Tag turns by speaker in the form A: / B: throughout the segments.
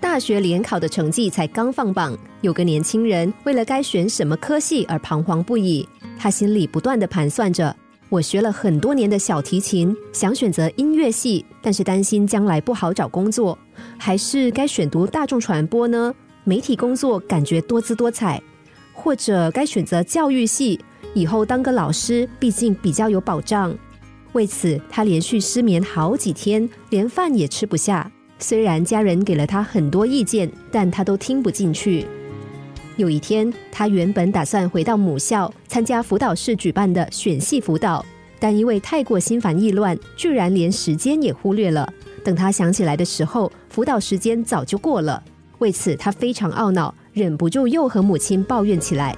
A: 大学联考的成绩才刚放榜，有个年轻人为了该选什么科系而彷徨不已。他心里不断的盘算着：我学了很多年的小提琴，想选择音乐系，但是担心将来不好找工作，还是该选读大众传播呢？媒体工作感觉多姿多彩，或者该选择教育系，以后当个老师，毕竟比较有保障。为此，他连续失眠好几天，连饭也吃不下。虽然家人给了他很多意见，但他都听不进去。有一天，他原本打算回到母校参加辅导室举办的选系辅导，但因为太过心烦意乱，居然连时间也忽略了。等他想起来的时候，辅导时间早就过了。为此，他非常懊恼，忍不住又和母亲抱怨起来。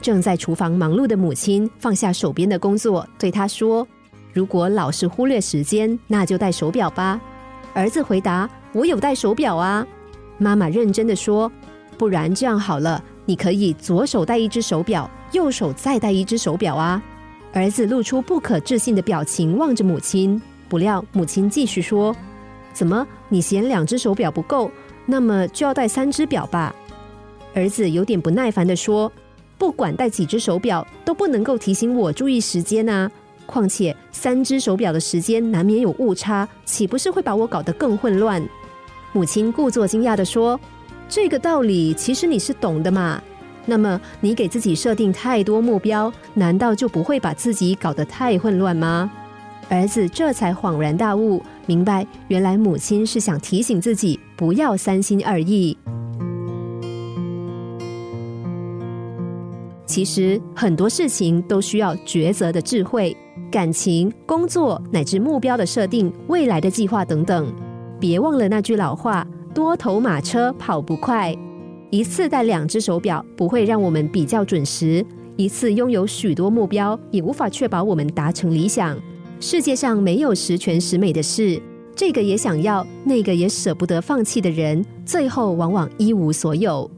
A: 正在厨房忙碌的母亲放下手边的工作，对他说：“如果老是忽略时间，那就戴手表吧。”儿子回答：“我有戴手表啊。”妈妈认真的说：“不然这样好了，你可以左手戴一只手表，右手再戴一只手表啊。”儿子露出不可置信的表情，望着母亲。不料母亲继续说：“怎么，你嫌两只手表不够？那么就要戴三只表吧？”儿子有点不耐烦的说：“不管戴几只手表，都不能够提醒我注意时间啊。”况且三只手表的时间难免有误差，岂不是会把我搞得更混乱？母亲故作惊讶的说：“这个道理其实你是懂的嘛。那么你给自己设定太多目标，难道就不会把自己搞得太混乱吗？”儿子这才恍然大悟，明白原来母亲是想提醒自己不要三心二意。其实很多事情都需要抉择的智慧。感情、工作乃至目标的设定、未来的计划等等，别忘了那句老话：多头马车跑不快。一次戴两只手表不会让我们比较准时，一次拥有许多目标也无法确保我们达成理想。世界上没有十全十美的事，这个也想要，那个也舍不得放弃的人，最后往往一无所有。